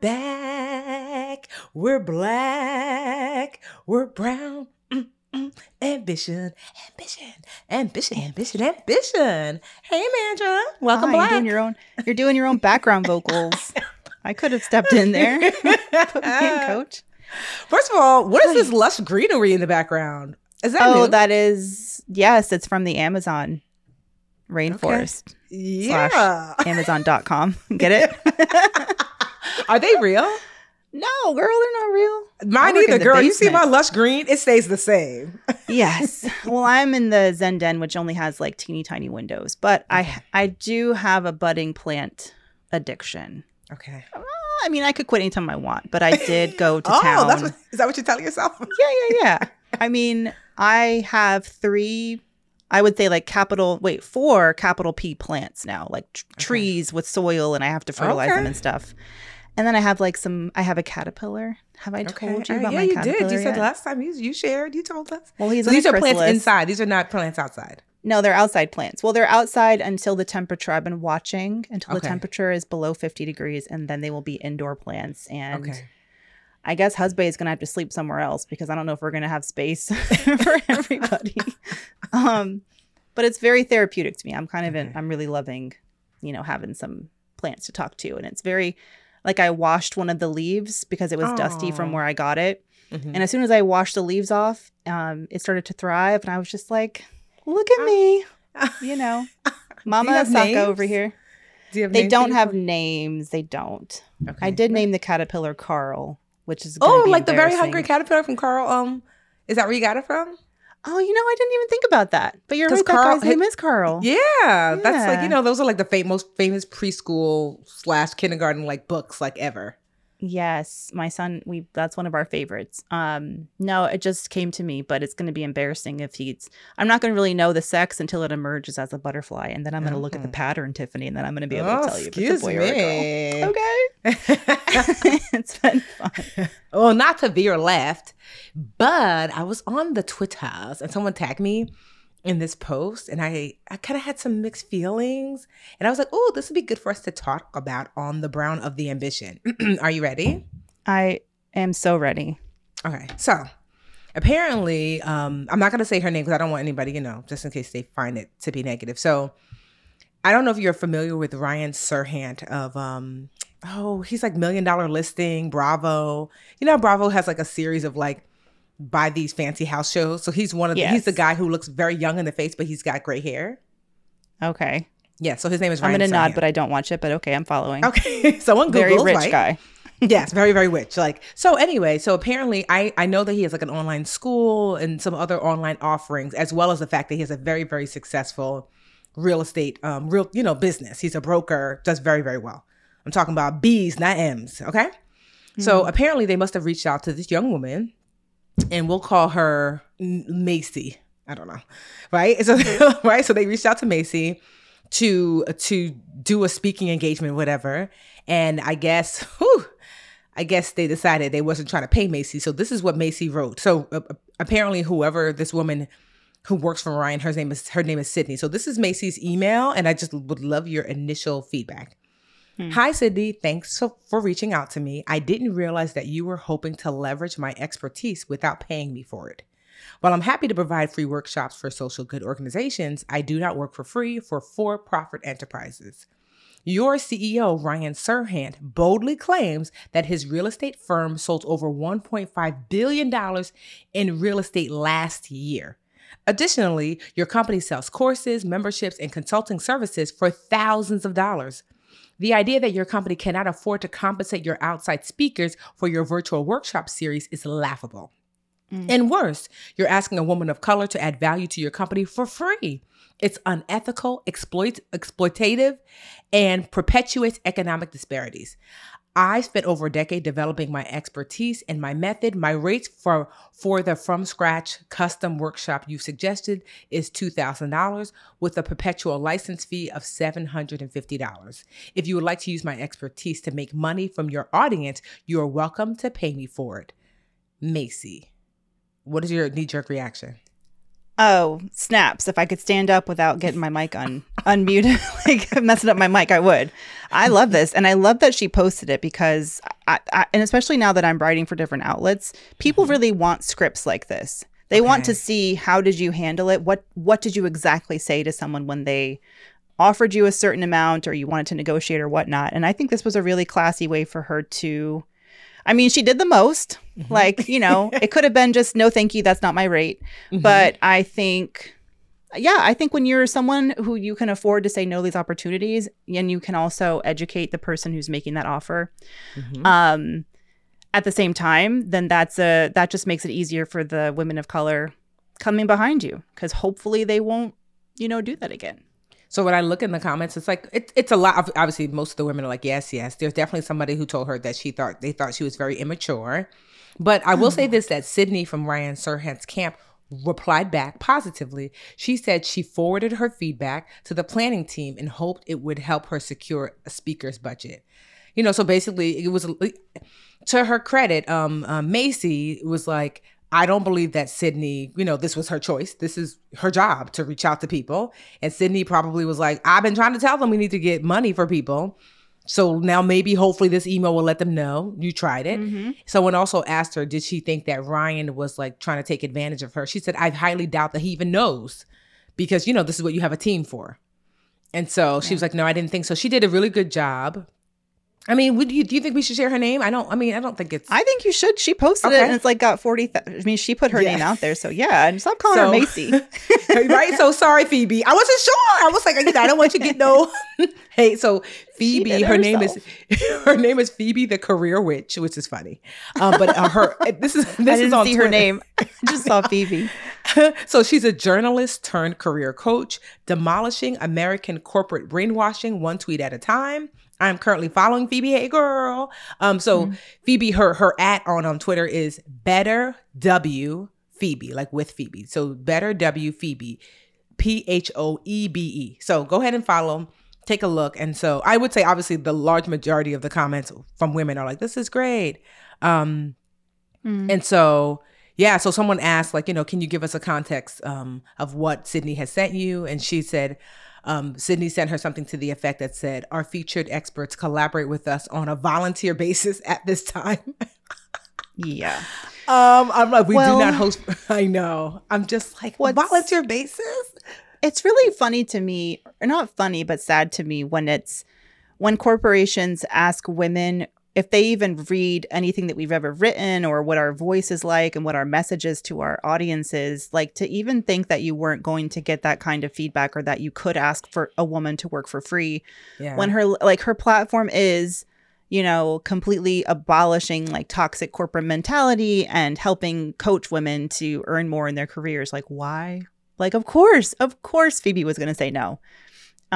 Back. We're black. We're brown. Mm, mm. Ambition, ambition, ambition, ambition, ambition. Hey, Mandra, welcome Hi, back. You're doing your own. You're doing your own background vocals. I could have stepped in there. Put me in, coach. First of all, what is this lush greenery in the background? Is that Oh, new? that is yes. It's from the Amazon rainforest. yeah. Amazon.com. Get it? Are they real? no, girl, they're not real. Mine either, the girl. You see my lush green? It stays the same. yes. Well, I'm in the Zen Den, which only has like teeny tiny windows, but I I do have a budding plant addiction. Okay. Uh, I mean, I could quit anytime I want, but I did go to oh, town. that's what, is that what you're telling yourself? yeah, yeah, yeah. I mean, I have three. I would say like capital wait four capital P plants now, like tr- trees with soil, and I have to fertilize them and stuff. And then I have like some. I have a caterpillar. Have I told you Uh, about yeah, my you caterpillar? did. You said yet? last time you you shared. You told us. Well, he's So these are plants inside. These are not plants outside. No, they're outside plants. Well, they're outside until the temperature. I've been watching until the temperature is below 50 degrees, and then they will be indoor plants. And Okay. I guess husband is going to have to sleep somewhere else because I don't know if we're going to have space for everybody. um, but it's very therapeutic to me. I'm kind of in, I'm really loving, you know, having some plants to talk to. And it's very, like, I washed one of the leaves because it was dusty from where I got it. Mhm. And as soon as I washed the leaves off, um, it started to thrive. And I was just like, look at me, you know, Mama have Saka names? over here. Do you have They don't have names. They don't. plants? I Okay. did name the caterpillar Carl, which is Oh, like the very hungry caterpillar from Carl. Um, is that where you got it from? Oh, you know, I didn't even think about that. But you're right. Carl- that guy's name is Carl. Yeah, that's like you know those are like the fam- most famous preschool slash kindergarten like books like ever. Yes, my son. We that's one of our favorites. Um, no, it just came to me, but it's going to be embarrassing if he's. I'm not going to really know the sex until it emerges as a butterfly, and then I'm going to look at the Oh. pattern, Tiffany, and then I'm going to be able oh, to tell you if excuse it's a boy or a me. Okay, it's been fun. well, not to veer left, but I was on the Twitters and someone tagged me in this post, and I I kind of had some mixed feelings, and I was like, oh, this would be good for us to talk about on the Brown of the Ambition. Are you ready? I am so ready. Okay, so apparently, um, I'm not gonna say her name because I don't want anybody, you know, just in case they find it to be negative. So I don't know if you're familiar with Ryan Serhant of um oh, he's like million dollar listing, Bravo. You know, Bravo has like a series of like by these fancy house shows. So he's one of the, he's the guy who looks very young in the face, but he's got gray hair. Okay, Yeah, so his name is I'm going to nod, but I don't watch it. But okay, I'm following. Okay, someone Very Googles, rich right? guy. yes, very very rich. Like so. Anyway, so apparently, I I know that he has like an online school and some other online offerings, as well as the fact that he has a very very successful real estate, um, real you know business. He's a broker, does very very well. I'm talking about B's, not M's. Okay. So apparently, they must have reached out to this young woman, and we'll call her Macy. I don't know, right? So right. So they reached out to Macy to to do a speaking engagement, whatever. And I guess, whew, I guess they decided they wasn't trying to pay Macy. So this is what Macy wrote. So uh, apparently, whoever this woman who works for Ryan, her name is her name is Sydney. So this is Macy's email, and I just would love your initial feedback. Hmm. Hi, Sydney. Thanks so, for reaching out to me. I didn't realize that you were hoping to leverage my expertise without paying me for it. While I'm happy to provide free workshops for social good organizations, I do not work for free for for profit enterprises. Your CEO, Ryan Serhant, boldly claims that his real estate firm sold over $1.5 billion in real estate last year. Additionally, your company sells courses, memberships, and consulting services for thousands of dollars. The idea that your company cannot afford to compensate your outside speakers for your virtual workshop series is laughable. Mm. And worse, you're asking a woman of color to add value to your company for free. It's unethical, exploit, exploitative, and perpetuates economic disparities. I spent over a decade developing my expertise and my method. My rates for for the from scratch custom workshop you suggested is $2,000 with a perpetual license fee of $750. If you would like to use my expertise to make money from your audience, you are welcome to pay me for it. Macy. What is your knee jerk reaction? Oh, snaps. If I could stand up without getting my mic un unmuted, like messing up my mic, I would. I love this. And I love that she posted it because I, I and especially now that I'm writing for different outlets, people mm-hmm. really want scripts like this. They okay. want to see how did you handle it? What what did you exactly say to someone when they offered you a certain amount or you wanted to negotiate or whatnot? And I think this was a really classy way for her to I mean, she did the most. Mm-hmm. Like, you know, it could have been just no thank you, that's not my rate. Mm-hmm. But I think yeah, I think when you're someone who you can afford to say no to these opportunities and you can also educate the person who's making that offer. Mm-hmm. Um at the same time, then that's a that just makes it easier for the women of color coming behind you because hopefully they won't, you know, do that again. So when I look in the comments, it's like it, it's a lot. Obviously, most of the women are like, yes, yes. There's definitely somebody who told her that she thought they thought she was very immature. But I will say this: that Sydney from Ryan Serhant's camp replied back positively. She said she forwarded her feedback to the planning team and hoped it would help her secure a speaker's budget. You know, so basically, it was to her credit. Um, uh, Macy was like, I don't believe that Sydney, you know, this was her choice. This is her job to reach out to people. And Sydney probably was like, I've been trying to tell them we need to get money for people. So now maybe hopefully this email will let them know you tried it. Mm-hmm. Someone also asked her, did she think that Ryan was like trying to take advantage of her? She said, I highly doubt that he even knows because, you know, this is what you have a team for. And so yeah. she was like, no, I didn't think so. She did a really good job. I mean, would you do you think we should share her name? I don't. I mean, I don't think it's. I think you should. She posted okay. it, and it's like got forty. Th- I mean, she put her name out there, so yeah. And stop calling so, her Macy. right. So sorry, Phoebe. I wasn't sure. I was like, I don't want you to get no. hey, so Phoebe, her name is her name is Phoebe the Career Witch, which is funny. Um, but uh, her this is this I didn't is on see Twitter. her name. I just saw Phoebe. so she's a journalist turned career coach, demolishing American corporate brainwashing one tweet at a time. I'm currently following Phoebe. Hey, girl. Um, so mm-hmm. Phoebe, her her at on on Twitter is better W Phoebe, like with Phoebe. So better W Phoebe, P H O E B E. So go ahead and follow. Take a look. And so I would say, obviously, the large majority of the comments from women are like, "This is great." Um, mm-hmm. and so yeah, so someone asked, like, you know, can you give us a context um, of what Sydney has sent you? And she said, um, Sydney sent her something to the effect that said, Our featured experts collaborate with us on a volunteer basis at this time. yeah. Um, I'm like, we well, do not host. I know. I'm just like, what volunteer basis? It's really funny to me, or not funny, but sad to me when it's when corporations ask women if they even read anything that we've ever written or what our voice is like and what our messages to our audiences, like to even think that you weren't going to get that kind of feedback or that you could ask for a woman to work for free yeah. when her like her platform is you know completely abolishing like toxic corporate mentality and helping coach women to earn more in their careers. Like why? Like of course of course phoebe was going to say no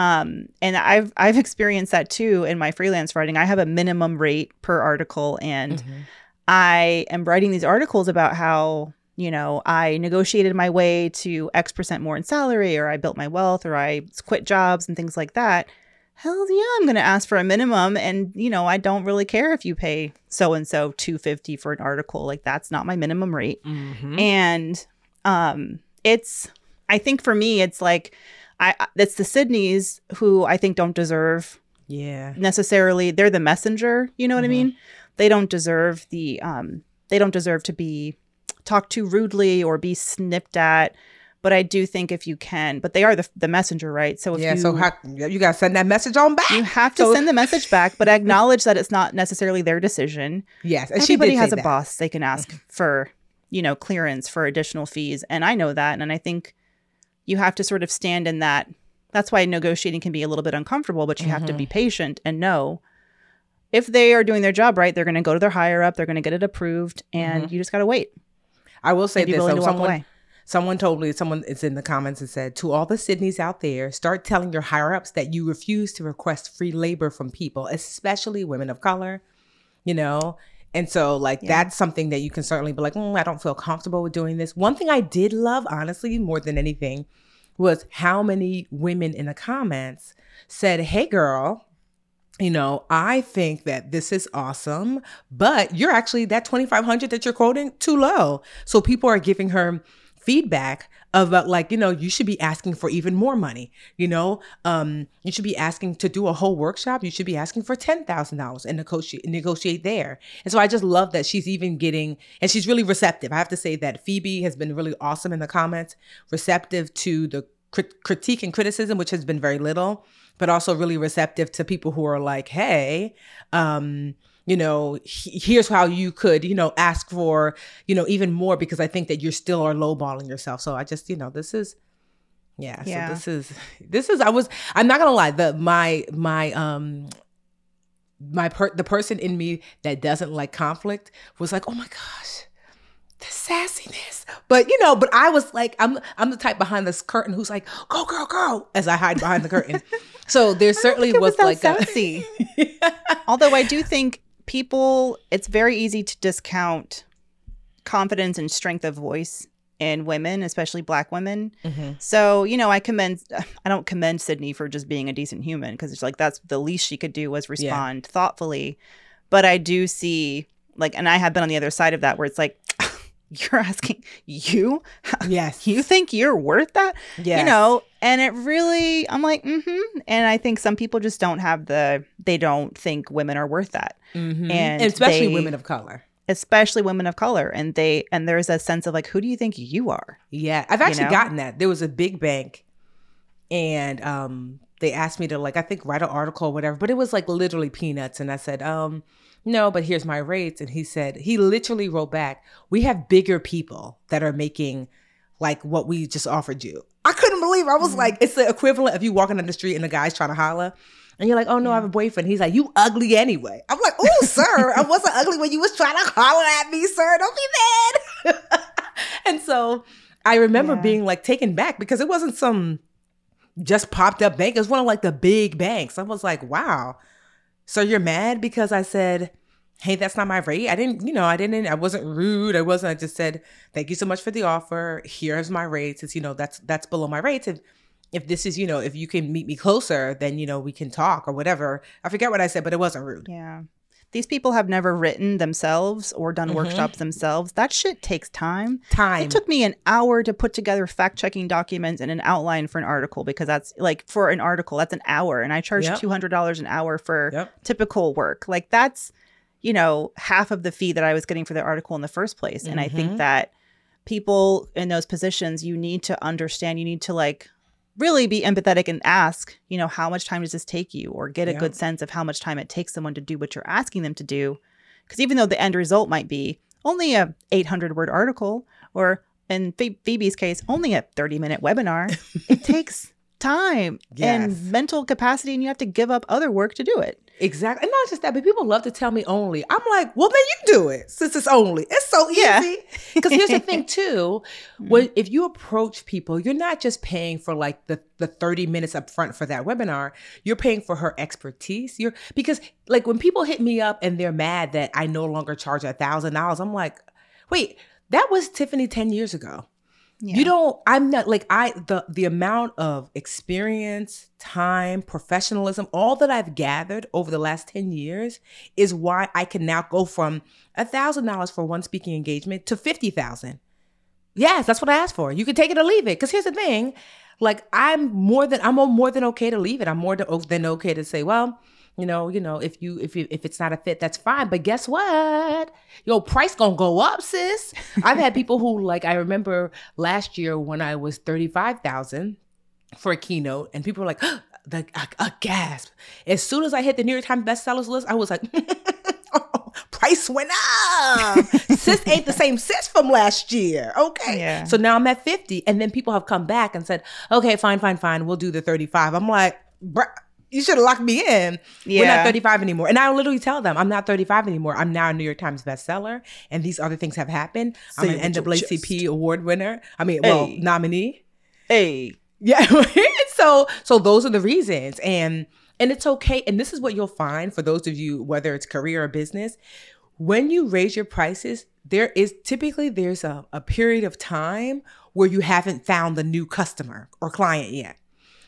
um, and I've I've experienced that too in my freelance writing. I have a minimum rate per article, and mm-hmm. I am writing these articles about how you know I negotiated my way to X percent more in salary, or I built my wealth, or I quit jobs and things like that. Hell yeah, I'm going to ask for a minimum, and you know I don't really care if you pay so and so two fifty for an article. Like that's not my minimum rate, mm-hmm. and um, it's I think for me it's like I it's the Sydneys who I think don't deserve Yeah. necessarily they're the messenger you know what i Mhm. mean they don't deserve the um they don't deserve to be talked to rudely or be snipped at but i do think if you can but they are the, the messenger right so if yeah. you so how, you got to send that message on back. you have to So- send the message back but acknowledge that it's not necessarily their decision yes. And everybody has a that. boss they can ask for you know clearance for additional fees and i know that and i think you have to sort of stand in that that's why negotiating can be a little bit uncomfortable but you have to be patient and know if they are doing their job right they're going to go to their higher up they're going to get it approved and Mhm. you just got to wait I will say this. So someone, Someone told me, someone is in the comments and said, to all the Sydneys out there, start telling your higher ups that you refuse to request free labor from people, especially women of color, you know? And so, like, Yeah. that's something that you can certainly be like, "Mm, I don't feel comfortable with doing this. One thing I did love, honestly, more than anything, was how many women in the comments said, Hey, girl, you know, I think that this is awesome, but you're actually that 2500 that you're quoting too low. So people are giving her feedback about like, you know, you should be asking for even more money, you know? Um you should be asking to do a whole workshop, you should be asking for $10,000 and negotiate negotiate there. And so I just love that she's even getting and she's really receptive. I have to say that Phoebe has been really awesome in the comments, receptive to the crit- critique and criticism which has been very little but also really receptive to people who are like, hey, um, you know, he- here's how you could, you know, ask for, you know, even more because I think that you're still are lowballing yourself. So I just, you know, this is, yeah, Yeah. So this is, this is, I was, I'm not gonna lie, the my my um my per the person in me that doesn't like conflict was like, oh my gosh, the sassiness. But you know, but I was like, I'm I'm the type behind this curtain who's like, go girl, go, as I hide behind the curtain. So there certainly was, that like a, sassy. although i do think people it's very easy to discount confidence and strength of voice in women especially black women Mhm. So, you know, I commend, I don't commend Sydney for just being a decent human because it's like that's the least she could do was respond thoughtfully. But I do see, like, and I have been on the other side of that where it's like, you're asking, you, yes, you think you're worth that? yes. You know, and it really, I'm like, mm hmm. And I think some people just don't have the, they don't think women are worth that, Mhm. and especially they- women of color. especially women of color. And they, and there's a sense of like, who do you think you are? Yeah, I've actually know? gotten that. There was a big bank, and um, they asked me to like I think write an article or whatever, but it was like literally peanuts. And I said, um, no, but here's my rates. And he said he literally wrote back, we have bigger people that are making like what we just offered you. I couldn't believe. It. I was Mhm. like, it's the equivalent of you walking down the street and the guy's trying to holler. And you're like, oh no, I have a boyfriend. He's like, you ugly anyway. I'm like, oh, sir, I wasn't ugly when you was trying to holler at me, sir. Don't be mad. and so I remember Yeah. being like taken back because it wasn't some just popped up bank. It was one of like the big banks. I was like, wow. So you're mad because I said, hey, that's not my rate. I didn't, you know, I didn't, I wasn't rude. I wasn't, I just said, thank you so much for the offer. Here's my rates. It's, you know, that's, that's below my rates. If, if this is, you know, if you can meet me closer, then, you know, we can talk or whatever. I forget what I said, but it wasn't rude. Yeah. These people have never written themselves or done Mhm. workshops themselves. That shit takes time. Time. It took me an hour to put together fact checking documents and an outline for an article because that's like for an article, that's an hour. And I charge Yep. $200 an hour for Yep. typical work. Like that's, you know, half of the fee that I was getting for the article in the first place. And I think that people in those positions, you need to understand, you need to like really be empathetic and ask, you know, how much time does this take you? Or get a Yeah. good sense of how much time it takes someone to do what you're asking them to do. Because even though the end result might be only a 800 word article, or in Phoebe's case, only a 30 minute webinar, it takes time Yes. and mental capacity, and you have to give up other work to do it. Exactly. And not just that, but people love to tell me only. I'm like, well, then you do it since it's only. It's so Yeah. easy. Because here's the thing, too. Hmm. When if you approach people, you're not just paying for like the, the 30 minutes up front for that webinar. You're paying for her expertise. You're because like when people hit me up and they're mad that I no longer charge a thousand dollars, I'm like, wait, that was Tiffany 10 years ago. Yeah. You don't I'm not like I the the amount of experience, time, professionalism, all that I've gathered over the last 10 years is why I can now go from a thousand dollars for one speaking engagement to fifty thousand. Yes, that's what I asked for. You can take it or leave it. Because here's the thing, like I'm more than I'm more than okay to leave it. I'm more than okay to say, well, you know, you know, if you if you if it's not a fit, that's fine. But guess what? Your price gonna go up, sis. I've had people who like I remember last year when I was thirty five thousand for a keynote, and people were like, the a, a, gasp. As soon as I hit the New York Times bestsellers list, I was like, oh, price went up. sis ain't the same sis from last year. Okay. Yeah. So now I'm at 50. And then people have come back and said, okay, fine, fine, fine. We'll do the 35. I'm like, bruh you should have locked me in. Yeah. We're not 35 anymore. And I literally tell them, I'm not 35 anymore. I'm now a New York Times bestseller, and these other things have happened. Say I'm an NAACP award winner. I mean, hey. well, nominee. Hey. Yeah. so so those are the reasons. And and it's okay. And this is what you'll find for those of you, whether it's career or business, when you raise your prices, there is typically there's a, a period of time where you haven't found the new customer or client yet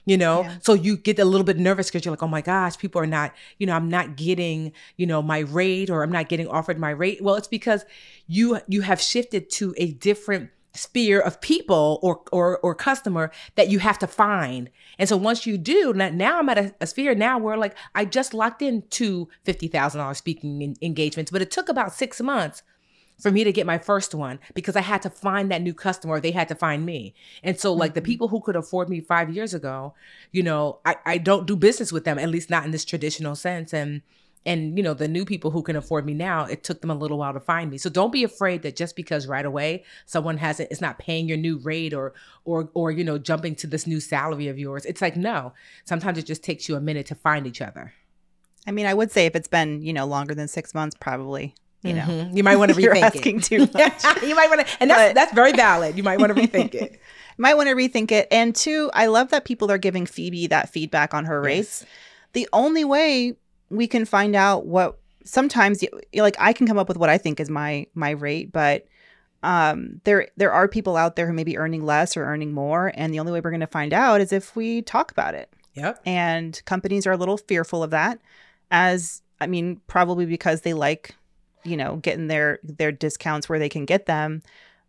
you know? Yeah. so you get a little bit nervous because you're like oh my gosh people are not you know i'm not getting you know my rate or i'm not getting offered my rate. Well it's because you you have shifted to a different sphere of people or or or customer that you have to find. And so once you do now i'm at a, a sphere now where like i just locked into $50000 speaking engagements but it took about six months for me to get my first one because I had to find that new customer. They had to find me. And so, like, mm-hmm. the people who could afford me five years ago, you know, I, I don't do business with them, at least not in this traditional sense. And, and you know the new people who can afford me now it took them a little while to find me so don't be afraid that just because right away someone hasn't is not paying your new rate or or or you know jumping to this new salary of yours it's like no sometimes it just takes you a minute to find each other i mean i would say if it's been you know longer than six months probably you know. Mm-hmm. you might want to rethink You're asking it. too much. You might want to and that's but, that's very valid. You might want to rethink it. Might want to rethink it. And two i love that people are giving phoebe that feedback on her race. Yes. the only way we can find out what sometimes like i can come up with what i think is my my rate but um there there are people out there who may be earning less or earning more and the only way we're going to find out is if we talk about it. Yep. And companies are a little fearful of that as i mean probably because they like you know, getting their their discounts where they can get them.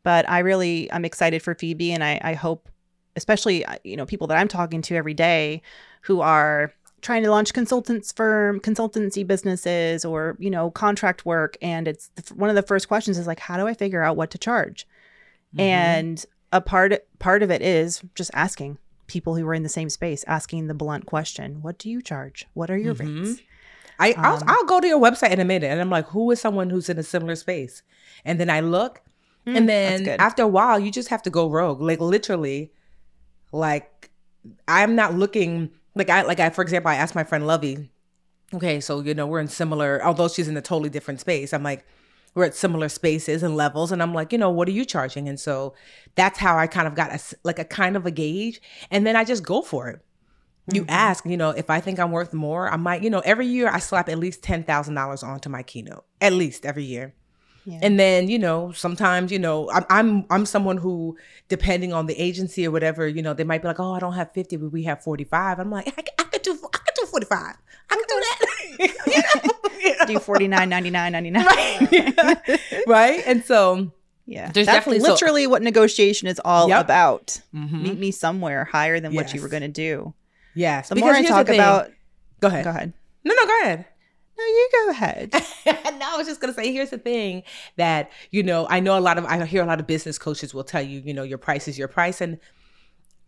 But I really I'm excited for Phoebe and I, I hope especially uh, you know people that I'm talking to every day who are trying to launch consultants firm consultancy businesses or you know contract work and it's the, one of the first questions is like how do I figure out what to charge mm-hmm. and a part part of it is just asking people who are in the same space asking the blunt question what do you charge what are your mm-hmm. rates I I'll, um, I'll, go to your website in a minute, and I'm like, who is someone who's in a similar space? And then I look, mm, and then after a while, you just have to go rogue. Like literally, like I'm not looking like I like I for example, I asked my friend Lovey, okay, so you know we're in similar, although she's in a totally different space. I'm like, we're at similar spaces and levels and i'm like you know what are you charging and so that's how i kind of got a like a kind of a gauge and then i just go for it you mm-hmm. ask, you know, if I think I'm worth more, I might, you know, every year I slap at least ten thousand dollars onto my keynote, at least every year. Yeah. And then, you know, sometimes, you know, I'm, I'm I'm someone who, depending on the agency or whatever, you know, they might be like, oh, I don't have fifty, but we have forty five. I'm like, I, I could do, I could do forty five. I could do that. do forty nine ninety nine ninety nine. Right. right. And so, yeah, there's That's definitely literally so- what negotiation is all yep. about. Mm-hmm. Meet me somewhere higher than yes. what you were going to do. Yes. The more I talk about, go ahead. Go ahead. No, no, go ahead. No, you go ahead. no, I was just gonna say, here's the thing that you know, I know a lot of, I hear a lot of business coaches will tell you, you know, your price is your price, and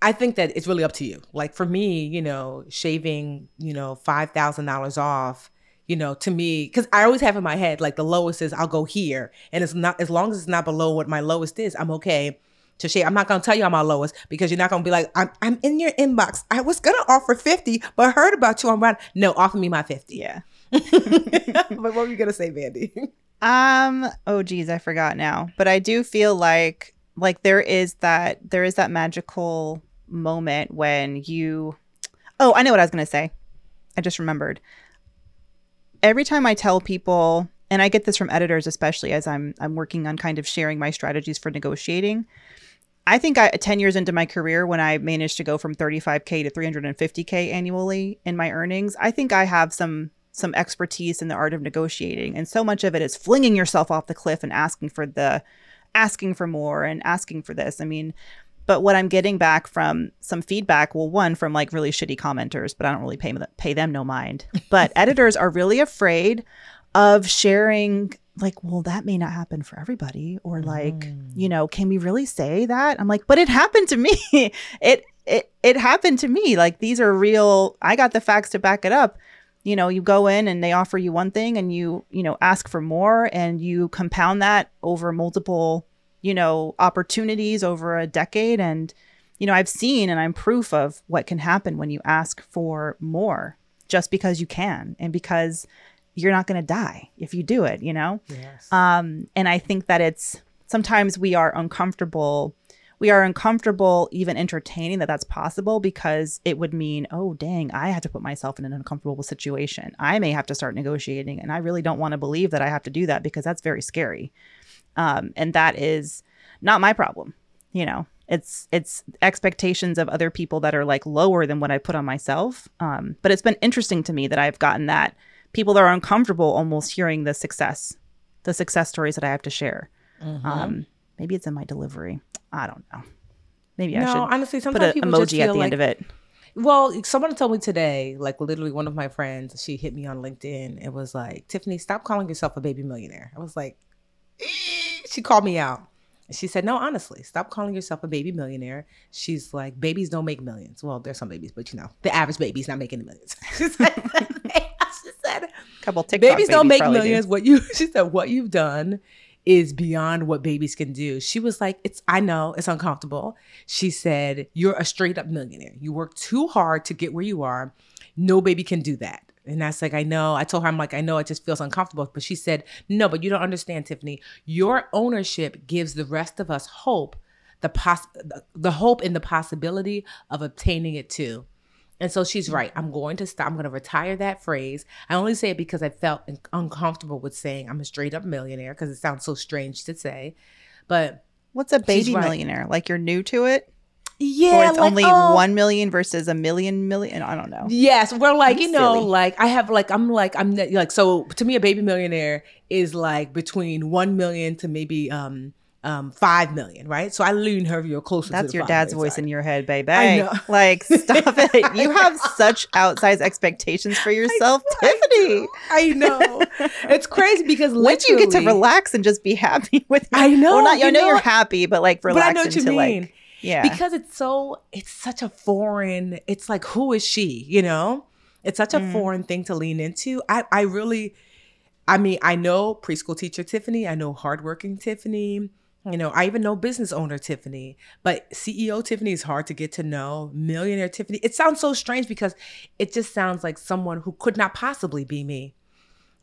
I think that it's really up to you. Like for me, you know, shaving, you know, five thousand dollars off, you know, to me, because I always have in my head like the lowest is I'll go here, and it's not as long as it's not below what my lowest is, I'm okay to share. I'm not gonna tell you I'm my lowest because you're not gonna be like, I'm I'm in your inbox. I was gonna offer 50, but heard about you on Run. No, offer me my 50. Yeah. but what were you gonna say, Mandy? Um, oh geez, I forgot now. But I do feel like like there is that there is that magical moment when you Oh, I know what I was gonna say. I just remembered. Every time I tell people and I get this from editors especially as I'm I'm working on kind of sharing my strategies for negotiating I think I 10 years into my career when I managed to go from 35k to 350k annually in my earnings, I think I have some some expertise in the art of negotiating and so much of it is flinging yourself off the cliff and asking for the asking for more and asking for this. I mean, but what I'm getting back from some feedback, well, one from like really shitty commenters, but I don't really pay pay them no mind. But editors are really afraid of sharing like, well, that may not happen for everybody, or like, mm. you know, can we really say that? I'm like, but it happened to me. it it it happened to me. Like these are real. I got the facts to back it up. You know, you go in and they offer you one thing, and you you know ask for more, and you compound that over multiple you know, opportunities over a decade. And, you know, I've seen and I'm proof of what can happen when you ask for more just because you can and because you're not going to die if you do it, you know? Yes. Um, and I think that it's sometimes we are uncomfortable. We are uncomfortable even entertaining that that's possible because it would mean, oh, dang, I have to put myself in an uncomfortable situation. I may have to start negotiating. And I really don't want to believe that I have to do that because that's very scary. Um, and that is not my problem. You know, it's it's expectations of other people that are like lower than what I put on myself. Um, but it's been interesting to me that I've gotten that people that are uncomfortable almost hearing the success, the success stories that I have to share. Mm-hmm. Um, maybe it's in my delivery. I don't know. Maybe no, I should honestly sometimes put an emoji at the like, end of it. Well, someone told me today, like literally one of my friends, she hit me on LinkedIn. It was like, Tiffany, stop calling yourself a baby millionaire. I was like, she called me out. She said, No, honestly, stop calling yourself a baby millionaire. She's like, Babies don't make millions. Well, there's some babies, but you know, the average baby's not making the millions. she said, a couple TikTok babies, don't make millions. Do. What you she said, what you've done is beyond what babies can do. She was like, It's I know it's uncomfortable. She said, You're a straight up millionaire. You work too hard to get where you are. No baby can do that. And that's like, I know. I told her, I'm like, I know it just feels uncomfortable. But she said, No, but you don't understand, Tiffany. Your ownership gives the rest of us hope, the pos the hope and the possibility of obtaining it too. And so she's right. I'm going to stop. I'm going to retire that phrase. I only say it because I felt uncomfortable with saying I'm a straight up millionaire because it sounds so strange to say. But what's a baby right. millionaire? Like you're new to it? Yeah, or it's like, only oh, one million versus a million million. I don't know. Yes, we're like I'm you know, like I have like I'm like I'm like so to me a baby millionaire is like between one million to maybe um um five million, right? So I lean her you're closer. That's your dad's voice in your head, baby. Know. Like stop it. You have such outsized expectations for yourself, I Tiffany. I know. I know. it's crazy because when do you get to relax and just be happy with? I know. Well, not, I know, know you're happy, but like relax but I know what you mean. like yeah. Because it's so, it's such a foreign, it's like, who is she? You know? It's such a mm. foreign thing to lean into. I, I really, I mean, I know preschool teacher Tiffany, I know hardworking Tiffany. You know, I even know business owner Tiffany, but CEO Tiffany is hard to get to know. Millionaire Tiffany, it sounds so strange because it just sounds like someone who could not possibly be me.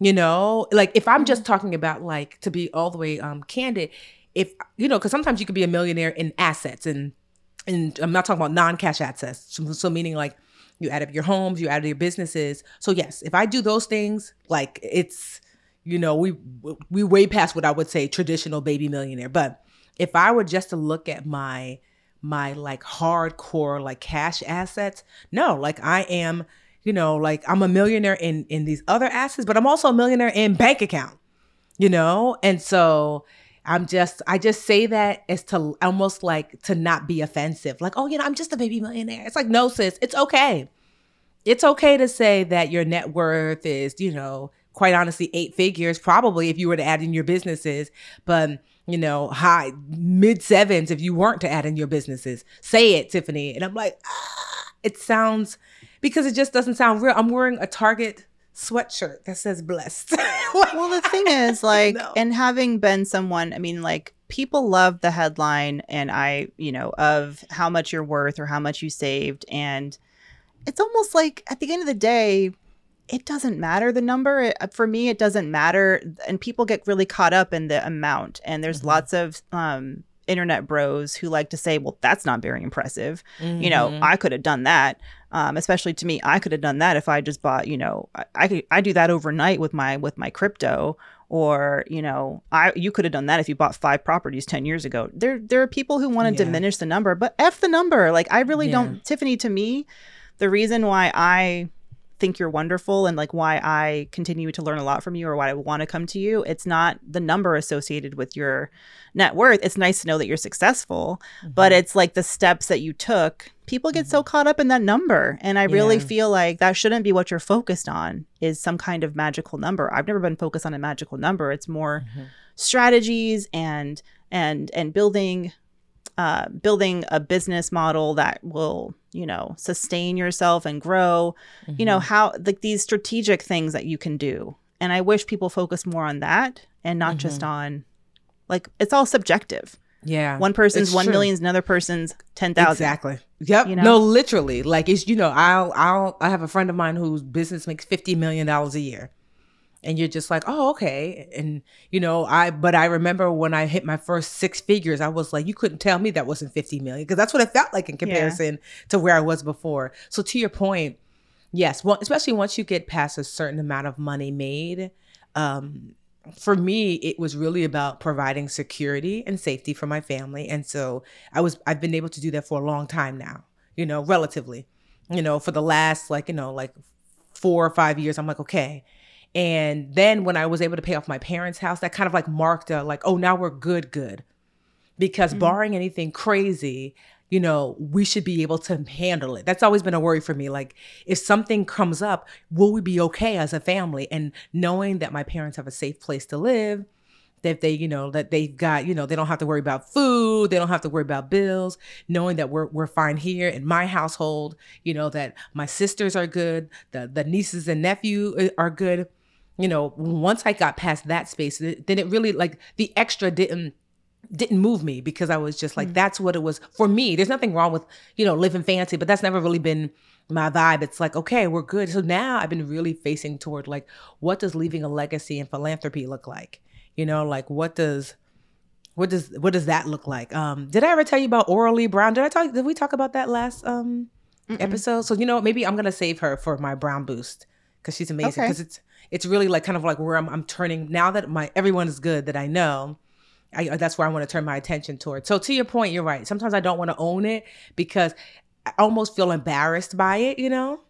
You know, like if I'm just mm-hmm. talking about like to be all the way um candid, if you know, because sometimes you could be a millionaire in assets and and I'm not talking about non-cash assets. So, so meaning like you add up your homes, you add up your businesses. So yes, if I do those things, like it's you know we we way past what I would say traditional baby millionaire. But if I were just to look at my my like hardcore like cash assets, no, like I am you know like I'm a millionaire in in these other assets, but I'm also a millionaire in bank account. You know, and so I'm just, I just say that as to almost like to not be offensive. Like, oh, you know, I'm just a baby millionaire. It's like, no, sis, it's okay. It's okay to say that your net worth is, you know, quite honestly, eight figures, probably if you were to add in your businesses, but, you know, high, mid sevens if you weren't to add in your businesses. Say it, Tiffany. And I'm like, ah, it sounds, because it just doesn't sound real. I'm wearing a Target sweatshirt that says blessed. well, the thing is, like, no. and having been someone, I mean, like, people love the headline and I, you know, of how much you're worth or how much you saved. And it's almost like at the end of the day, it doesn't matter the number. It, uh, for me, it doesn't matter. And people get really caught up in the amount. And there's mm-hmm. lots of, um, internet bros who like to say, well, that's not very impressive. Mm-hmm. You know, mm-hmm. I could have done that. Um, especially to me, I could have done that if I just bought, you know, I, I could, I do that overnight with my, with my crypto or, you know, I, you could have done that if you bought five properties 10 years ago. There, there are people who want to yeah. diminish the number, but F the number. Like I really yeah. don't, Tiffany, to me, the reason why I think you're wonderful and like why I continue to learn a lot from you or why I want to come to you. It's not the number associated with your net worth. It's nice to know that you're successful, mm-hmm. but it's like the steps that you took. People get mm-hmm. so caught up in that number. And I really yeah. feel like that shouldn't be what you're focused on is some kind of magical number. I've never been focused on a magical number. It's more mm-hmm. strategies and and and building uh, building a business model that will you know sustain yourself and grow mm-hmm. you know mm-hmm. how like these strategic things that you can do and i wish people focus more on that and not mm-hmm. just on like it's all subjective yeah one person's one million is another person's 10,000 exactly yep you know? no literally like it's you know i'll i'll i have a friend of mine whose business makes 50 million dollars a year and you're just like oh okay and you know i but i remember when i hit my first six figures i was like you couldn't tell me that wasn't 50 million because that's what it felt like in comparison yeah. to where i was before so to your point yes well especially once you get past a certain amount of money made um for me it was really about providing security and safety for my family and so i was i've been able to do that for a long time now you know relatively you know for the last like you know like four or five years i'm like okay and then when I was able to pay off my parents' house, that kind of like marked a like, oh, now we're good, good. Because mm-hmm. barring anything crazy, you know, we should be able to handle it. That's always been a worry for me. Like, if something comes up, will we be okay as a family? And knowing that my parents have a safe place to live, that they, you know, that they've got, you know, they don't have to worry about food, they don't have to worry about bills, knowing that we're we're fine here in my household, you know, that my sisters are good, the the nieces and nephew uh, are good you know, once I got past that space, then it really like the extra didn't didn't move me because I was just like, mm that's what it was for me. There's nothing wrong with, you know, living fancy, but that's never really been my vibe. It's like, okay, we're good. So now I've been really facing toward like, what does leaving a legacy and philanthropy look like? You know, like what does what does what does that look like? Um, did I ever tell you about Oral Lee Brown? Did I talk did we talk about that last um Mm-mm. episode? So you know, maybe I'm gonna save her for my brown boost because she's amazing. Because okay. it's it's really like kind of like where I'm, I'm turning now that my everyone is good that I know. I, that's where I want to turn my attention toward. So to your point, you're right. Sometimes I don't want to own it because I almost feel embarrassed by it, you know?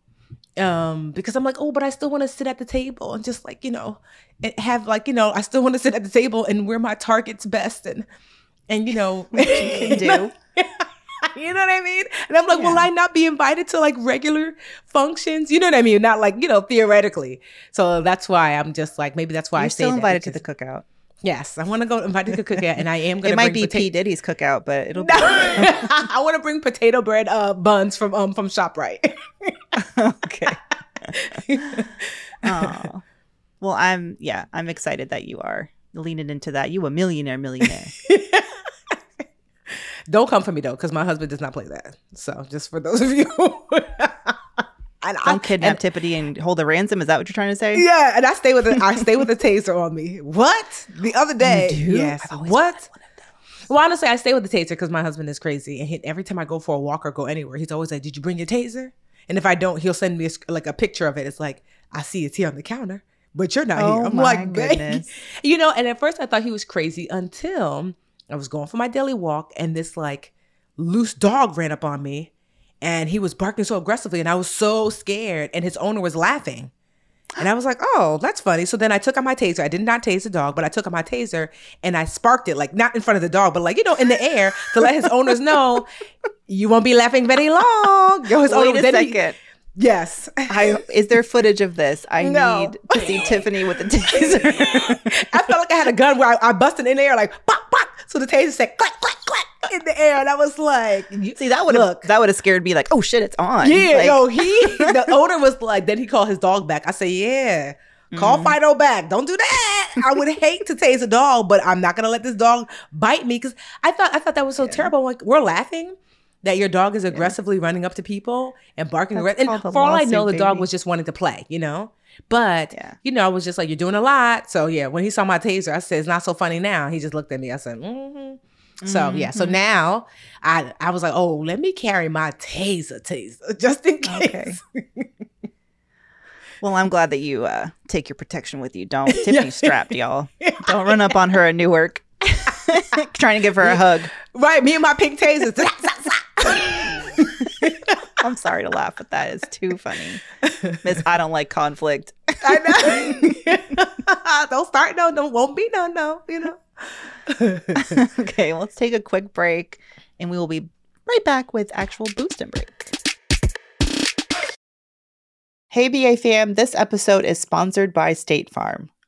Um, because I'm like, oh, but I still want to sit at the table and just like, you know, have like, you know, I still want to sit at the table and wear my targets best and and you know, what you can do. you know what I mean? And I'm like, yeah. will I not be invited to like regular functions? You know what I mean? Not like, you know, theoretically. So that's why I'm just like, maybe that's why You're I still invited to the cookout. Yes, I want to go invited to the cookout, and I am going. to It might be pota- P Diddy's cookout, but it'll. Be I want to bring potato bread uh, buns from um from Shoprite. okay. oh, well, I'm yeah, I'm excited that you are leaning into that. You a millionaire, millionaire. Don't come for me though, because my husband does not play that. So just for those of you. and Don't I, kidnap and, Tiffany and hold a ransom. Is that what you're trying to say? Yeah, and I stay with a, I stay with a taser on me. What? The other day? Yes. What? Well, honestly, I stay with the taser because my husband is crazy, and he, every time I go for a walk or go anywhere, he's always like, "Did you bring your taser?" And if I don't, he'll send me a, like a picture of it. It's like, "I see it's here on the counter, but you're not oh here." I'm like, goodness. you know. And at first, I thought he was crazy until I was going for my daily walk and this like loose dog ran up on me and he was barking so aggressively and I was so scared and his owner was laughing. And I was like, oh, that's funny. So then I took out my taser. I did not tase the dog, but I took out my taser and I sparked it, like not in front of the dog, but like, you know, in the air to let his owners know you won't be laughing very long. Yo, his Wait owner, a second. He, Yes. I is there footage of this? I no. need to see Tiffany with the taser. I felt like I had a gun where I, I busted in the air like pop pop. So the taser said clack clack clack in the air, and I was like, "See, that would have that would have scared me." Like, oh shit, it's on. Yeah, like, yo, he the owner was like. Then he called his dog back. I said, "Yeah, call mm-hmm. Fido back. Don't do that. I would hate to tase a dog, but I'm not gonna let this dog bite me because I thought I thought that was so yeah. terrible. Like we're laughing." That your dog is aggressively yeah. running up to people and barking. That's and for all I know, the dog was just wanting to play, you know? But yeah. you know, I was just like, "You're doing a lot." So yeah, when he saw my taser, I said, "It's not so funny now." He just looked at me. I said, "Mm-hmm." So yeah, so mm-hmm. now I I was like, "Oh, let me carry my taser, taser, just in case." Okay. well, I'm glad that you uh, take your protection with you. Don't Tiffany's strapped, y'all. Don't run up on her at Newark, trying to give her a hug. Right, me and my pink tasers. I'm sorry to laugh, but that is too funny. Miss, I don't like conflict. I know. don't start no, don't won't be no, no, you know. okay, let's take a quick break and we will be right back with actual boost and break. Hey BA fam, this episode is sponsored by State Farm.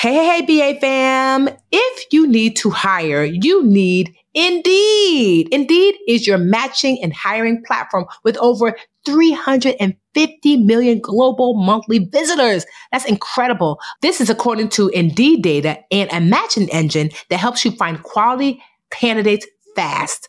Hey, hey, BA fam. If you need to hire, you need Indeed. Indeed is your matching and hiring platform with over 350 million global monthly visitors. That's incredible. This is according to Indeed data and a matching engine that helps you find quality candidates fast.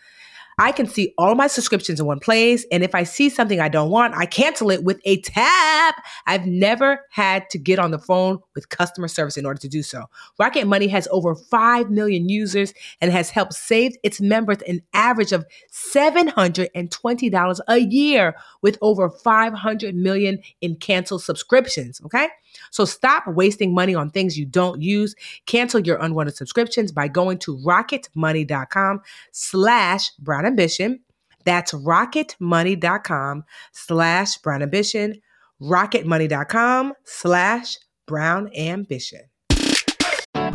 I can see all my subscriptions in one place. And if I see something I don't want, I cancel it with a tap. I've never had to get on the phone with customer service in order to do so. Rocket Money has over 5 million users and has helped save its members an average of $720 a year with over 500 million in canceled subscriptions. Okay. So stop wasting money on things you don't use. Cancel your unwanted subscriptions by going to rocketmoney.com slash brown ambition. That's rocketmoney.com slash brown ambition. Rocketmoney.com slash brown ambition.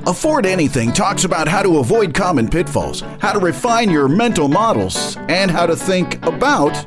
Afford Anything talks about how to avoid common pitfalls, how to refine your mental models, and how to think about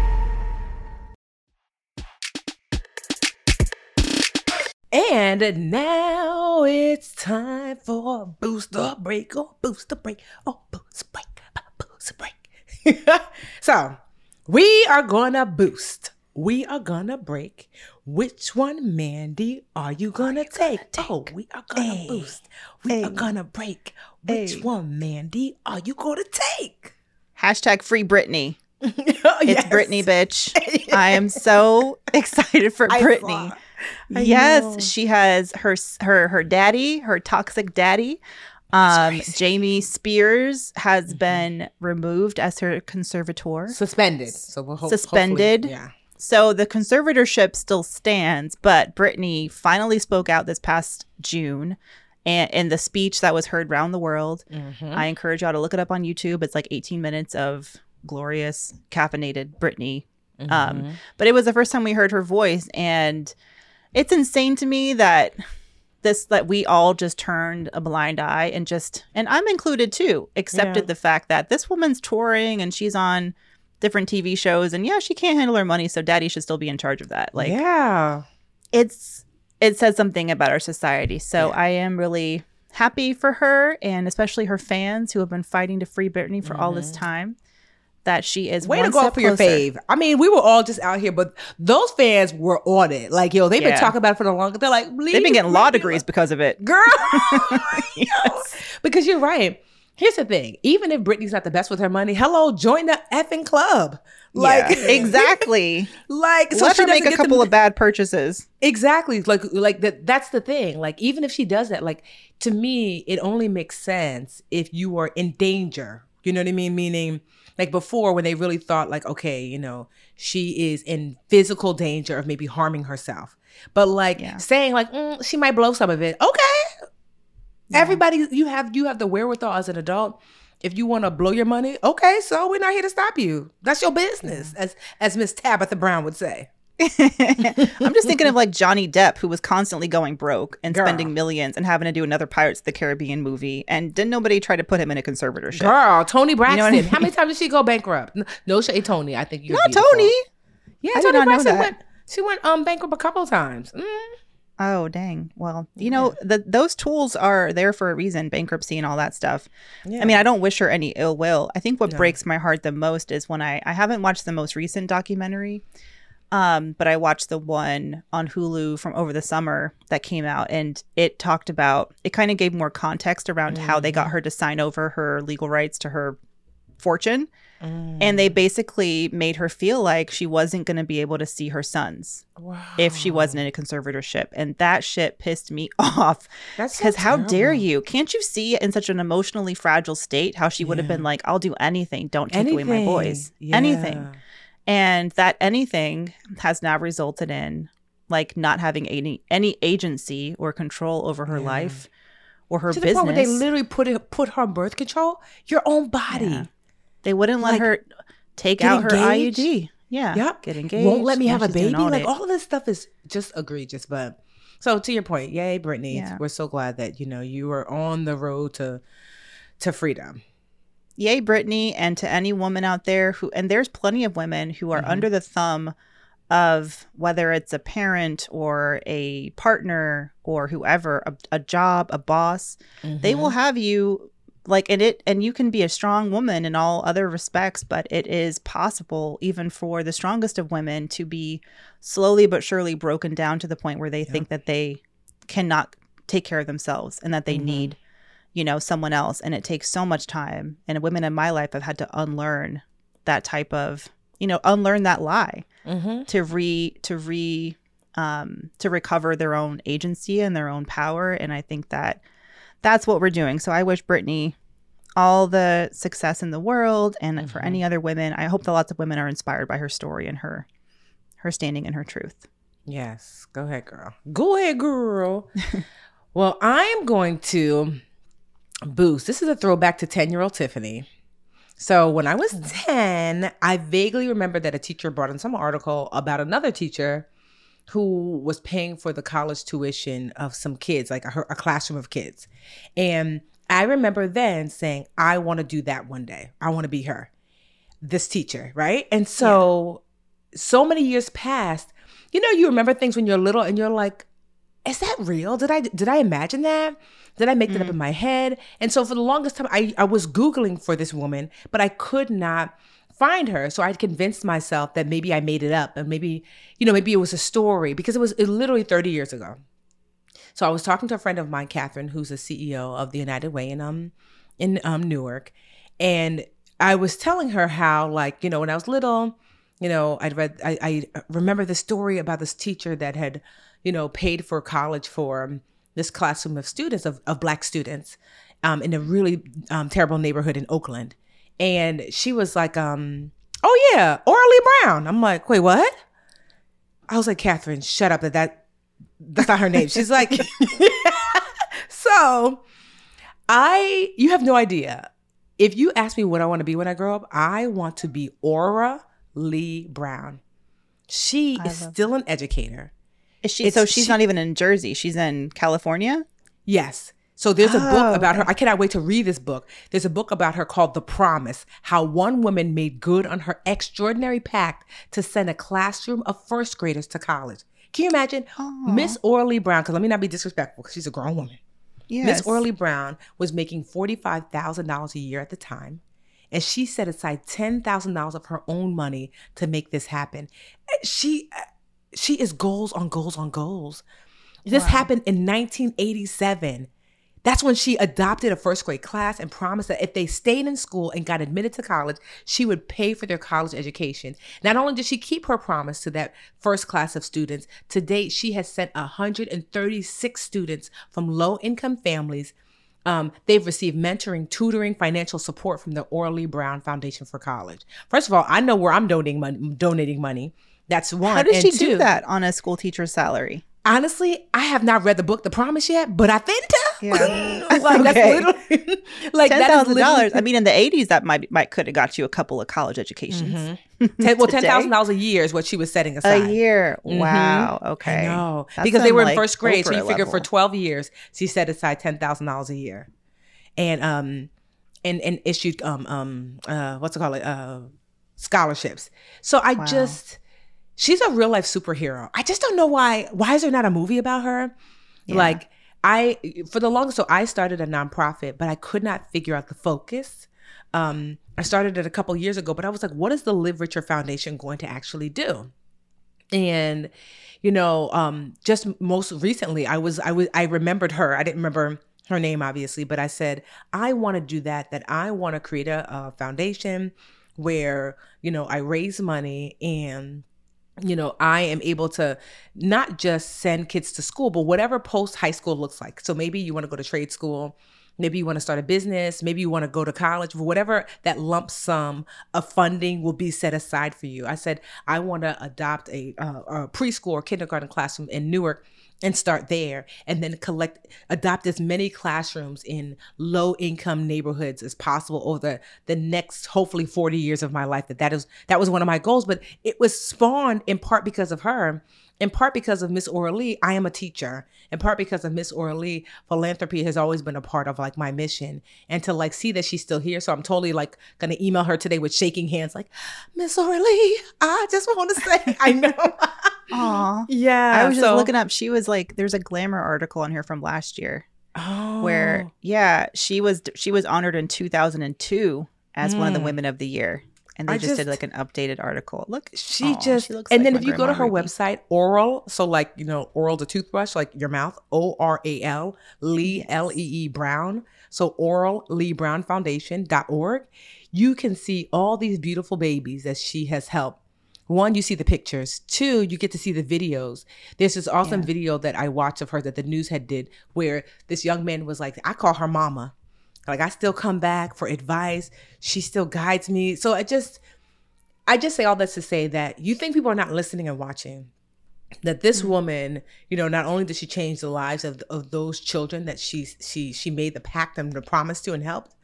And now it's time for a booster break or booster break oh, or booster break, booster break. so we are gonna boost. We are gonna break. Which one, Mandy, are you gonna, are you take? gonna take? Oh, we are gonna hey. boost. We hey. are gonna break. Which hey. one, Mandy, are you gonna take? Hashtag free Britney. oh, it's Britney, bitch. I am so excited for Britney yes, know. she has her her her daddy, her toxic daddy. Um, Jamie Spears has mm-hmm. been removed as her conservator, suspended. So we'll suspended. Yeah. So the conservatorship still stands, but Britney finally spoke out this past June and in the speech that was heard around the world. Mm-hmm. I encourage y'all to look it up on YouTube. It's like 18 minutes of glorious caffeinated Britney. Um, mm-hmm. Um, but it was the first time we heard her voice, and it's insane to me that this that we all just turned a blind eye and just and I'm included too accepted yeah. the fact that this woman's touring and she's on different TV shows, and yeah, she can't handle her money, so daddy should still be in charge of that. Like, yeah, it's it says something about our society. So Yeah. I am really happy for her, and especially her fans who have been fighting to free Britney for all this mm-hmm. time. That she is way one to go for your fave. I mean, we were all just out here, but those fans were on it. Like, yo, they've been talking about it for the longest. They're like, They've been getting law degrees because of it. girl. Yo, because you're right. Here's the thing: even if Britney's not the best with her money, hello, join the effing club. Like yeah, exactly. like so Let she her make a couple the- of bad purchases. Exactly. Like like that that's the thing. Like even if she does that, like to me, it only makes sense if you are in danger. You know what I mean? Meaning like before when they really thought like, okay, you know, she is in physical danger of maybe harming herself. But like Yeah. saying like mm, she might blow some of it. Okay. Everybody you have you have the wherewithal as an adult. If you want to blow your money, okay, so we're not here to stop you. That's your business, as as Miss Tabitha Brown would say. I'm just thinking of like Johnny Depp, who was constantly going broke and Girl. spending millions and having to do another Pirates of the Caribbean movie. And didn't nobody try to put him in a conservatorship? Girl, Toni Braxton. know I mean? How many times did she go bankrupt? No shade, Tony. I think you're Not. Tony. Yeah, I Toni Braxton went. She went um bankrupt a couple of times. Mm. Oh dang! Well, you know the, those tools are there for a reason. Bankruptcy and all that stuff. Yeah. I mean, I don't wish her any ill will. I think what No. breaks my heart the most is when I I haven't watched the most recent documentary, um, but I watched the one on Hulu from over the summer that came out, and it talked about it. Kind of gave more context around how they got her to sign over her legal rights to her fortune, Mm. and they basically made her feel like she wasn't going to be able to see her sons if she wasn't in a conservatorship, and that shit pissed me off. That's so Because how dare you? Can't you see in such an emotionally fragile state how she would have Yeah. been like, I'll do anything. Don't take away my boys. Yeah. Anything. And that anything has now resulted in like not having any any agency or control over her Yeah. life or her To the business. point where they literally put it, put her on birth control. Your own body. Yeah. They wouldn't let Like, her take out her? IUD. Yeah. Yep. Get engaged. Won't let me have a baby. Like it. all of this stuff is just egregious. But so to your point, yay, Britney. Yeah. We're so glad that you know you are on the road to to freedom. Yay britney and to any woman out there who and there's plenty of women who are Mhm. under the thumb of whether it's a parent or a partner or whoever a, a job a boss they will have you like and it and you can be a strong woman in all other respects but it is possible even for the strongest of women to be slowly but surely broken down to the point where they think that they cannot take care of themselves and that they Mhm. need you know someone else and it takes so much time and women in my life have had to unlearn that type of you know unlearn that lie Mm-hmm. to re to re um to recover their own agency and their own power and i think that that's what we're doing so i wish britney all the success in the world and for Mhm. any other women i hope that lots of women are inspired by her story and her her standing in her truth Yes. Go ahead, girl. Go ahead, girl. well, I'm going to boost. This is a throwback to 10 year old Tiffany. So when I was mm-hmm. 10, I vaguely remember that a teacher brought in some article about another teacher who was paying for the college tuition of some kids, like a, a classroom of kids. And I remember then saying, I want to do that one day. I want to be her, this teacher, right? And so, so many years passed. You know, you remember things when you're little and you're like, is that real? Did I did I imagine that? Did I make that up in my head? And so for the longest time, I, I was Googling for this woman, but I could not find her. So I convinced myself that maybe I made it up and maybe, you know, maybe it was a story because it was it literally 30 years ago. So I was talking to a friend of mine, Catherine, who's the CEO of the United Way in um in um Newark, and I was telling her how like you know when I was little, you know I'd read I, I remember the story about this teacher that had you know paid for college for um, this classroom of students of, of black students um, in a really um, terrible neighborhood in Oakland, and she was like um oh yeah Oral Lee Brown. I'm like wait what? I was like Catherine, shut up that that that's not her name. She's like, so I, you have no idea. If you ask me what I want to be when I grow up, I want to be Oral Lee Brown. She I is still an educator. Is she It's- so she's she- not even in jersey she's in california Yes. So there's a Oh, book about her. I cannot wait to read this book. There's a book about her called The Promise How One Woman Made Good on Her Extraordinary Pact to Send a Classroom of First Graders to College. Can you imagine? Miss Oral Lee Brown, because let me not be disrespectful, because she's a grown woman. Yes. Miss Oral Lee Brown was making $45,000 a year at the time. And she set aside $10,000 of her own money to make this happen. She she is goals on goals on goals. This happened in 1987. That's when she adopted a first grade class and promised that if they stayed in school and got admitted to college, she would pay for their college education. Not only did she keep her promise to that first class of students, to date, she has sent 136 students from low income families. Um, they've received mentoring, tutoring, financial support from the Oral Lee Brown Foundation for College. First of all, I know where I'm donating money. Donating money. That's one. How did And she two, do that on a school teacher's salary? Honestly, I have not read the book The Promise yet, but I think Yeah. like that's Okay. literally like Ten thousand dollars. I mean, in the eighties, that might might could have got you a couple of college educations. ten, well, ten thousand dollars a year is what she was setting aside. A year. Mhm. Wow. Okay. No, because they were in first grade, so you figure for twelve years, she set aside ten thousand dollars a year, and um, and and issued um um uh what's it called uh scholarships. So I Wow. just, she's a real life superhero. I just don't know why. Why is there not a movie about her? Yeah. Like I, for the longest, so I started a nonprofit, but I could not figure out the focus. Um, I started it a couple years ago, but I was like, what is the Live Richer Foundation going to actually do? and you know um just most recently i was i was i remembered her i didn't remember her name obviously but i said i want to do that that i want to create a, a foundation where you know i raise money and you know i am able to not just send kids to school but whatever post high school looks like. So maybe you want to go to trade school maybe you want to start a business maybe you want to go to college whatever that lump sum of funding will be set aside for you. I said i want to adopt a, uh, a preschool or kindergarten classroom in newark and start there and then collect adopt as many classrooms in low income neighborhoods as possible over the, the next hopefully 40 years of my life. That that is that was one of my goals but it was spawned in part because of her in part because of Miss Orly, I am a teacher. In part because of Miss Orly, philanthropy has always been a part of like my mission. And to like see that she's still here. So I'm totally like gonna email her today with shaking hands, like, Miss Orly, I just want to say I know. Aw. yeah. I was just looking up. She was like, there's a glamour article on her from last year oh. where, yeah, she was she was honored in 2002 as one of the Mm. Women of the Year, and they I just, did like an updated article. Look, She just looks and like then if you go to her Ruby. website, oral, so like you know, oral the toothbrush, like your mouth, O R A L, Lee L E E Brown. So oral Lee Brown Foundation.org. You can see all these beautiful babies that she has helped. One, you see the pictures. Two, you get to see the videos. There's this awesome Yeah. video that I watched of her that the news had did where this young man was like, I call her mama. Like I still come back for advice. She still guides me. So I just I just say all this to say that you think people are not listening and watching. That this mm. woman, you know, not only did she change the lives of, of those children that she she she made the pact and the promise to and helped,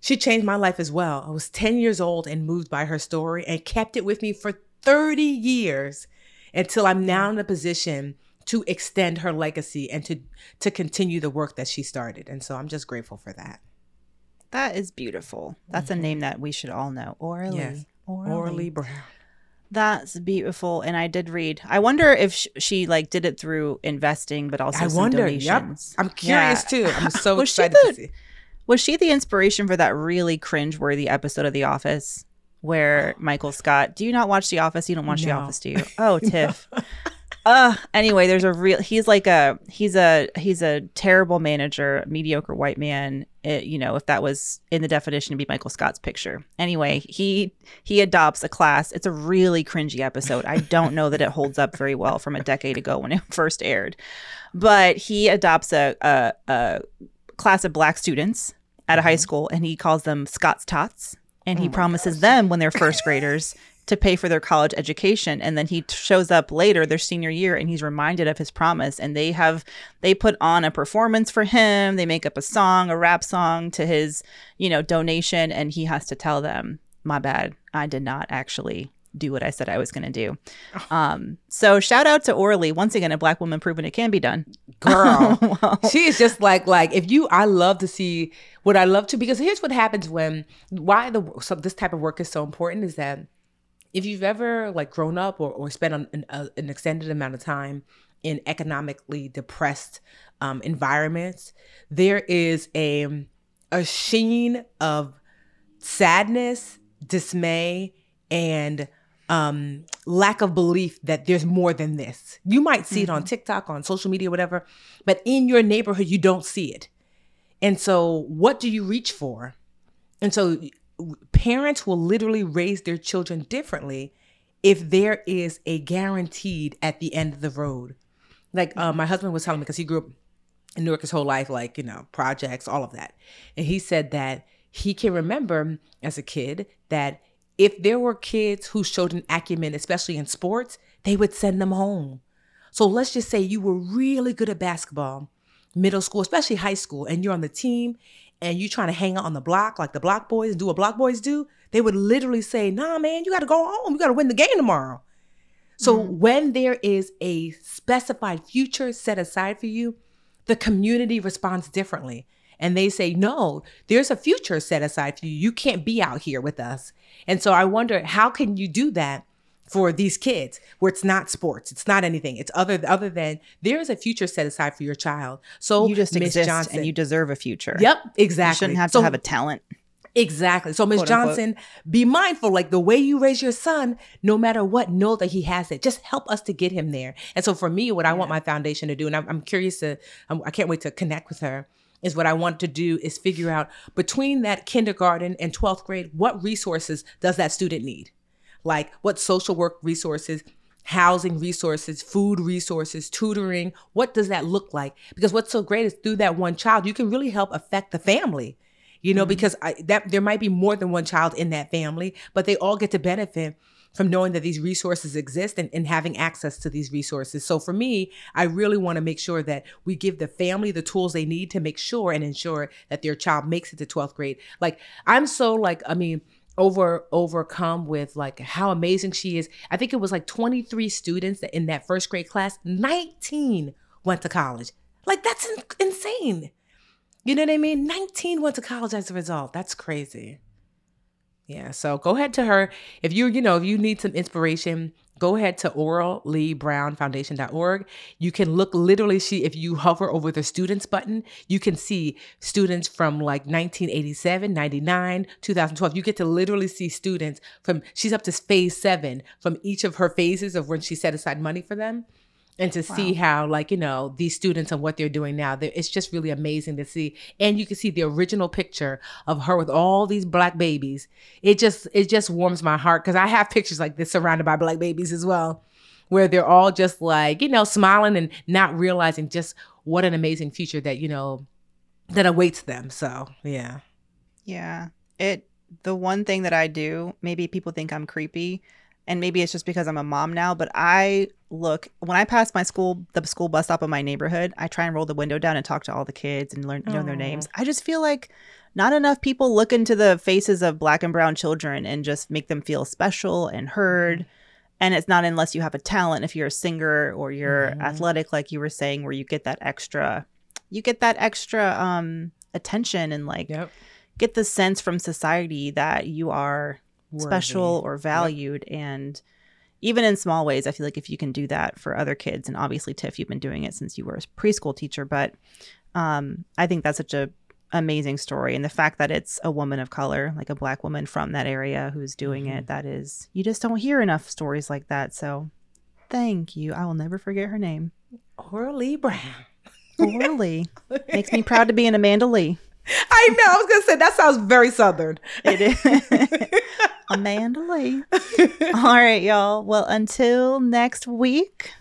she changed my life as well. I was 10 years old and moved by her story and kept it with me for 30 years until I'm mm. now in a position to extend her legacy and to to continue the work that she started. And so I'm just grateful for that. That is beautiful. That's a mm-hmm. name that we should all know. Orly. Yes. Orly. Oral Lee Brown. That's beautiful. And I did read. I wonder if sh- she like did it through investing, but also I some wonder. Yep. donations. I'm curious Yeah. too. I'm so she excited the- to see. Was she the inspiration for that really cringe-worthy episode of The Office where Michael Scott? Do you not watch The Office? You don't watch The Office, do you? Oh, Tiff. Uh anyway, there's a real he's like a he's a he's a terrible manager, mediocre white man. It, you know, if that was in the definition to be Michael Scott's picture. Anyway, he he adopts a class. It's a really cringy episode. I don't know that it holds up very well from a decade ago when it first aired. But he adopts a a, a class of black students at a high school and he calls them Scott's Tots. And he promises them when they're first graders to pay for their college education. And then he t- shows up later, their senior year, and he's reminded of his promise. And they have, they put on a performance for him. They make up a song, a rap song to his, you know, donation. And he has to tell them, my bad, I did not actually do what I said I was going to do. Um, so shout out to Orly once again, a black woman proving it can be done. girl Well, she is just like like if you i love to see what i love to because here's what happens when why the so this type of work is so important is that if you've ever like grown up or, or spent an, an, an extended amount of time in economically depressed um, environments there is a a sheen of sadness dismay and um, lack of belief that there's more than this. You might see it on TikTok, on social media, whatever, but in your neighborhood, you don't see it. And so, what do you reach for? And so, parents will literally raise their children differently if there is a guaranteed at the end of the road. Like uh, my husband was telling me because he grew up in New York his whole life, like, you know, projects, all of that. And he said that he can remember as a kid that if there were kids who showed an acumen, especially in sports, they would send them home. So let's just say you were really good at basketball, middle school, especially high school, and you're on the team and you're trying to hang out on the block like the block boys and do what block boys do. They would literally say, nah, man, you got to go home. You got to win the game tomorrow. So mm-hmm. when there is a specified future set aside for you, the community responds differently. And they say, no, there's a future set aside for you. You can't be out here with us. And so I wonder, how can you do that for these kids where it's not sports, it's not anything, it's other other than there is a future set aside for your child. So you just Miss exist Johnson, and you deserve a future. Yep, You exactly. shouldn't have So- to have a talent. Exactly. So, Miss Quote, unquote. Johnson, be mindful, like the way you raise your son, no matter what, know that he has it. Just help us to get him there. And so, for me, what I want my foundation to do, and I'm, I'm curious to, I'm, I can't wait to connect with her, is what I want to do is figure out between that kindergarten and 12th grade, what resources does that student need? Like, what social work resources? housing resources, food resources, tutoring. What does that look like? Because what's so great is through that one child, you can really help affect the family. You know, mm-hmm. because I, that there might be more than one child in that family, but they all get to benefit from knowing that these resources exist and, and having access to these resources. So for me, I really want to make sure that we give the family the tools they need to make sure and ensure that their child makes it to 12th grade. Like I'm so like, I mean, over overcome with like how amazing she is. I think it was like 23 students in that first grade class, 19 went to college. Like that's in- insane. You know what I mean? 19 went to college as a result. That's crazy. Yeah, so go ahead to her. If you, you know, if you need some inspiration, go ahead to oralleebrownfoundation.org. You can look literally she if you hover over the students button, you can see students from like 1987, 99, 2012. You get to literally see students from she's up to phase 7 from each of her phases of when she set aside money for them and to see how like you know these students and what they're doing now they're- it's just really amazing to see. And you can see the original picture of her with all these black babies. It just it just warms my heart because i have pictures like this surrounded by black babies as well where they're all just like you know smiling and not realizing just what an amazing future that you know that awaits them. So yeah. Yeah. It the one thing that I do, maybe people think I'm creepy and maybe it's just because I'm a mom now, but I look when I pass my school the school bus stop in my neighborhood, I try and roll the window down and talk to all the kids and learn know their names. I just feel like not enough people look into the faces of black and brown children and just make them feel special and heard. And it's not unless you have a talent, if you're a singer or you're Mhm. athletic, like you were saying, where you get that extra, you get that extra um attention and like yep get the sense from society that you are special or valued and even in small ways i feel like if you can do that for other kids and obviously tiff you've been doing it since you were a preschool teacher but um, i think that's such a amazing story and the fact that it's a woman of color like a black woman from that area who's doing Mm-hmm. it that is you just don't hear enough stories like that so thank you. I will never forget her name. Oral Lee Brown. Orly makes me proud to be an amanda lee I know. I was gonna say that sounds very southern. It is. Amanda Lee. All right, y'all. Well, until next week,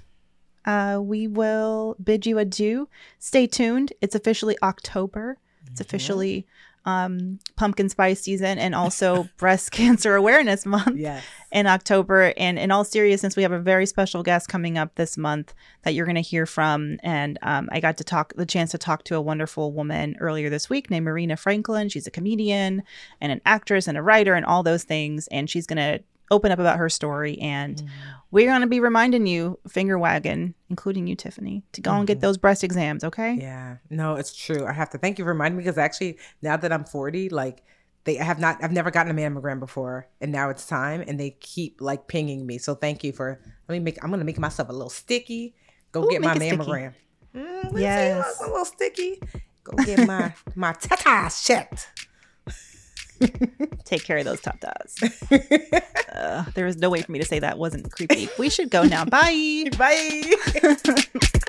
uh, we will bid you adieu. Stay tuned. It's officially October. It's officially um, pumpkin spice season and also breast cancer awareness month Yes. in October. And in all seriousness, we have a very special guest coming up this month that you're going to hear from. And um, I got to talk the chance to talk to a wonderful woman earlier this week named Marina Franklin. She's a comedian and an actress and a writer and all those things. And she's going to open up about her story. And mm. we're going to be reminding you, finger wagging, including you, Tiffany, to go mm-hmm. and get mm-hmm. those breast exams, okay? Yeah. No, it's true. I have to thank you for reminding me because actually, now that I'm 40, like, they have not i've never gotten a mammogram before and now it's time and they keep like pinging me so thank you for let me make i'm gonna make myself a little sticky go Ooh, get my mammogram mm, yes a little sticky go get my my tatas checked take care of those tatas uh, there was no way for me to say that wasn't creepy. We should go now. Bye. Bye